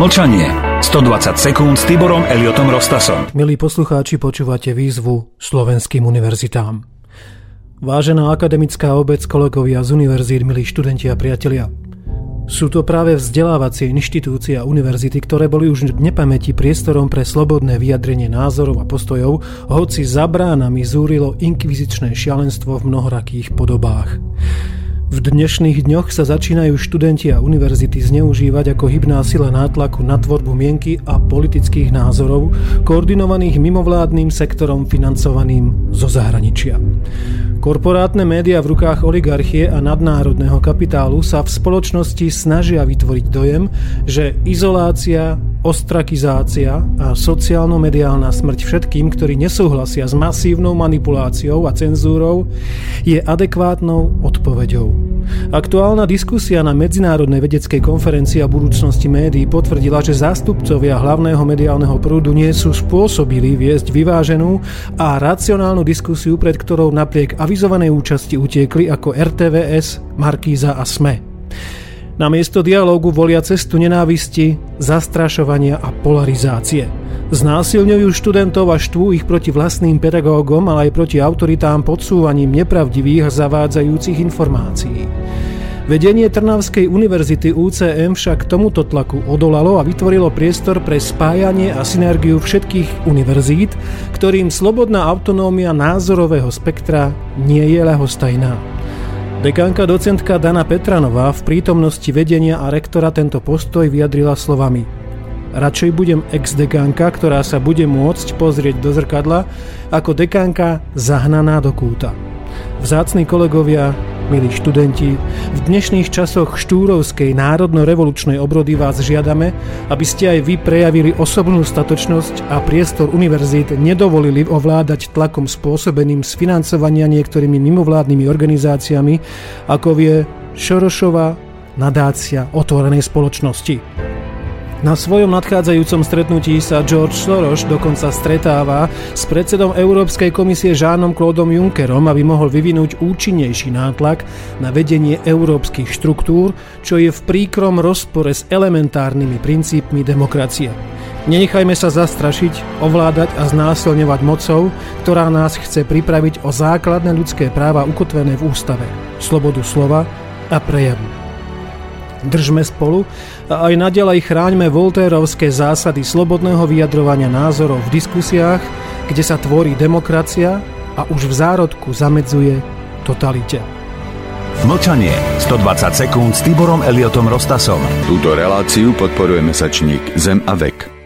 Mlčanie. 120 sekúnd s Tiborom Eliotom Rostasom. Milí poslucháči, počúvate výzvu slovenským univerzitám. Vážená akademická obec, kolegovia z univerzít, milí študenti a priatelia. Sú to práve vzdelávacie inštitúcie a univerzity, ktoré boli už v nepamäti priestorom pre slobodné vyjadrenie názorov a postojov, hoci za bránami zúrilo inkvizičné šialenstvo v mnohorakých podobách. V dnešných dňoch sa začínajú študenti a univerzity zneužívať ako hybná sila nátlaku na tvorbu mienky a politických názorov, koordinovaných mimovládnym sektorom financovaným zo zahraničia. Korporátne médiá v rukách oligarchie a nadnárodného kapitálu sa v spoločnosti snažia vytvoriť dojem, že izolácia, ostrakizácia a sociálno-mediálna smrť všetkým, ktorí nesúhlasia s masívnou manipuláciou a cenzúrou, je adekvátnou odpoveďou. Aktuálna diskusia na Medzinárodnej vedeckej konferencii a budúcnosti médií potvrdila, že zástupcovia hlavného mediálneho prúdu nie sú spôsobili viesť vyváženú a racionálnu diskusiu, pred ktorou napriek avizovanej účasti utiekli ako RTVS, Markíza a SME. Namiesto dialógu volia cestu nenávisti, zastrašovania a polarizácie. Znásilňujú študentov a štvú ich proti vlastným pedagógom, ale aj proti autoritám podsúvaním nepravdivých a zavádzajúcich informácií. Vedenie Trnavskej univerzity UCM však tomuto tlaku odolalo a vytvorilo priestor pre spájanie a synergiu všetkých univerzít, ktorým slobodná autonómia názorového spektra nie je lehostajná. Dekánka docentka Dana Petranová v prítomnosti vedenia a rektora tento postoj vyjadrila slovami Radšej budem ex-dekánka, ktorá sa bude môcť pozrieť do zrkadla, ako dekánka zahnaná do kúta. Vzácni kolegovia, milí študenti, v dnešných časoch štúrovskej národno-revolučnej obrody vás žiadame, aby ste aj vy prejavili osobnú statočnosť a priestor univerzít nedovolili ovládať tlakom spôsobeným z financovania niektorými mimovládnymi organizáciami, ako vie Šorošova nadácia otvorenej spoločnosti. Na svojom nadchádzajúcom stretnutí sa George Soros dokonca stretáva s predsedom Európskej komisie Žánom Claudom Junckerom, aby mohol vyvinúť účinnejší nátlak na vedenie európskych štruktúr, čo je v príkrom rozpore s elementárnymi princípmi demokracie. Nenechajme sa zastrašiť, ovládať a znásilňovať mocou, ktorá nás chce pripraviť o základné ľudské práva ukotvené v ústave, slobodu slova a prejavu. Držme spolu a aj naďalej chráňme voltérovské zásady slobodného vyjadrovania názorov v diskusiách, kde sa tvorí demokracia a už v zárodku zamedzuje totalite. Mlčanie. 120 sekúnd s Tiborom Eliotom Rostasom. Túto reláciu podporuje mesačník Zem a vek.